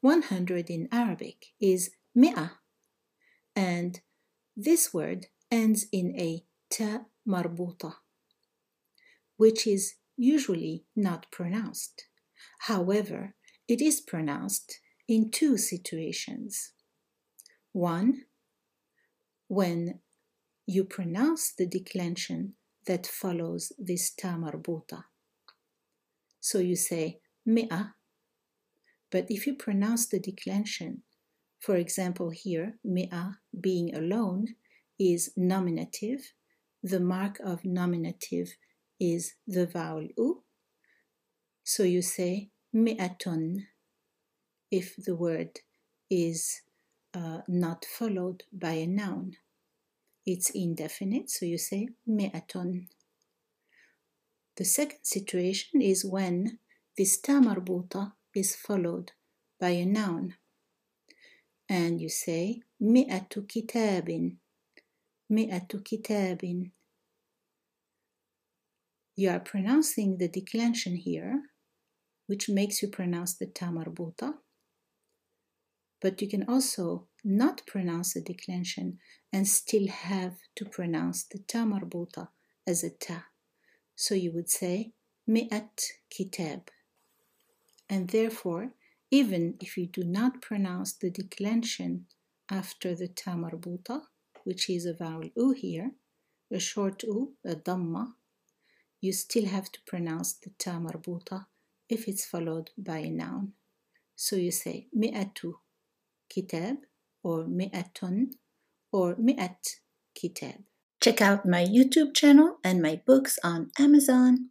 100 in Arabic is mi'a. And this word ends in a ta marbuta, which is usually not pronounced. However, it is pronounced in two situations. One, when you pronounce the declension that follows this ta marbuta. So you say mi'a, but if you pronounce the declension, for example here, mi'a, being alone is nominative, the mark of nominative is the vowel u. So you say mi'atun if the word is uh, not followed by a noun. It's indefinite, so you say mi'atun. The second situation is when this ta marbuta is followed by a noun. And you say mi'atu kitabin, mi'atu kitabin. You are pronouncing the declension here, which makes you pronounce the ta marbuta. But you can also not pronounce the declension and still have to pronounce the ta marbuta as a ta. So you would say mi'at kitab. And therefore, even if you do not pronounce the declension after the ta marbuta, which is a vowel u here, a short u, a dhamma, you still have to pronounce the ta marbuta if it's followed by a noun. So you say mi'atu kitab or mi'atun or mi'at kitab. Check out my YouTube channel and my books on Amazon.